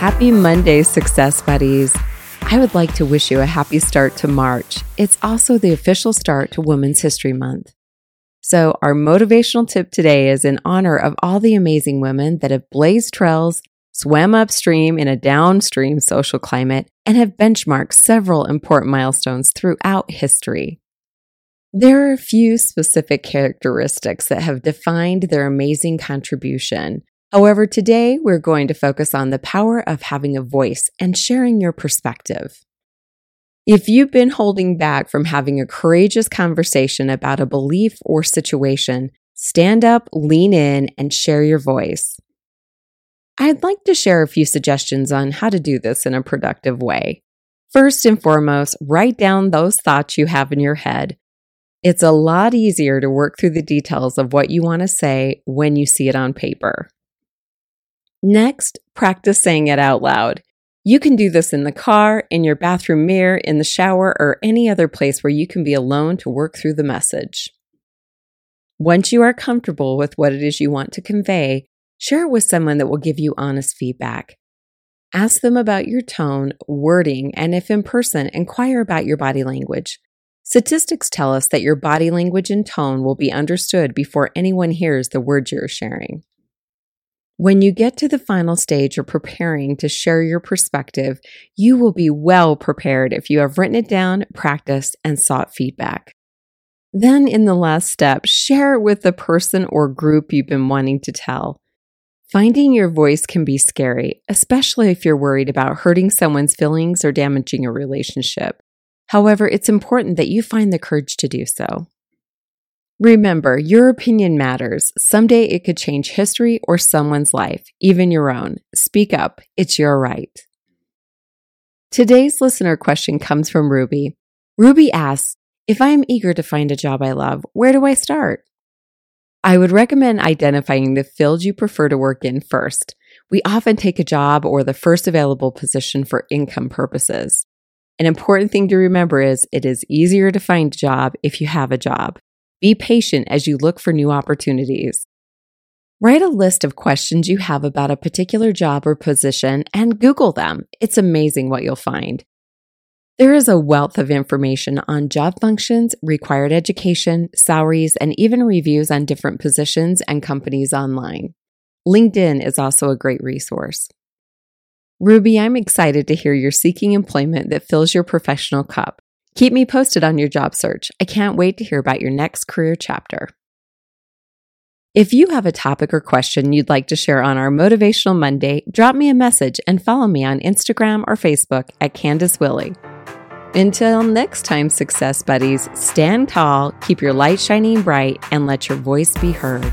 Happy Monday, Success Buddies. I would like to wish you a happy start to March. It's also the official start to Women's History Month. So, our motivational tip today is in honor of all the amazing women that have blazed trails, swam upstream in a downstream social climate, and have benchmarked several important milestones throughout history. There are a few specific characteristics that have defined their amazing contribution, However, today we're going to focus on the power of having a voice and sharing your perspective. If you've been holding back from having a courageous conversation about a belief or situation, stand up, lean in, and share your voice. I'd like to share a few suggestions on how to do this in a productive way. First and foremost, write down those thoughts you have in your head. It's a lot easier to work through the details of what you want to say when you see it on paper. Next, practice saying it out loud. You can do this in the car, in your bathroom mirror, in the shower, or any other place where you can be alone to work through the message. Once you are comfortable with what it is you want to convey, share it with someone that will give you honest feedback. Ask them about your tone, wording, and if in person, inquire about your body language. Statistics tell us that your body language and tone will be understood before anyone hears the words you're sharing. When you get to the final stage of preparing to share your perspective, you will be well prepared if you have written it down, practiced, and sought feedback. Then, in the last step, share it with the person or group you've been wanting to tell. Finding your voice can be scary, especially if you're worried about hurting someone's feelings or damaging a relationship. However, it's important that you find the courage to do so. Remember, your opinion matters. Someday it could change history or someone's life, even your own. Speak up, it's your right. Today's listener question comes from Ruby. Ruby asks If I am eager to find a job I love, where do I start? I would recommend identifying the field you prefer to work in first. We often take a job or the first available position for income purposes. An important thing to remember is it is easier to find a job if you have a job. Be patient as you look for new opportunities. Write a list of questions you have about a particular job or position and Google them. It's amazing what you'll find. There is a wealth of information on job functions, required education, salaries, and even reviews on different positions and companies online. LinkedIn is also a great resource. Ruby, I'm excited to hear you're seeking employment that fills your professional cup. Keep me posted on your job search. I can't wait to hear about your next career chapter. If you have a topic or question you'd like to share on our Motivational Monday, drop me a message and follow me on Instagram or Facebook at Candace Willie. Until next time, success buddies, stand tall, keep your light shining bright, and let your voice be heard.